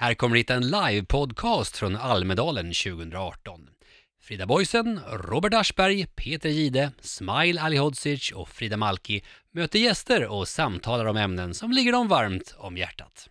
Här kommer ni hitta en live-podcast från Almedalen 2018. Frida Boysen, Robert Aschberg, Peter Gide, Smile Alihodzic och Frida Malki möter gäster och samtalar om ämnen som ligger dem varmt om hjärtat.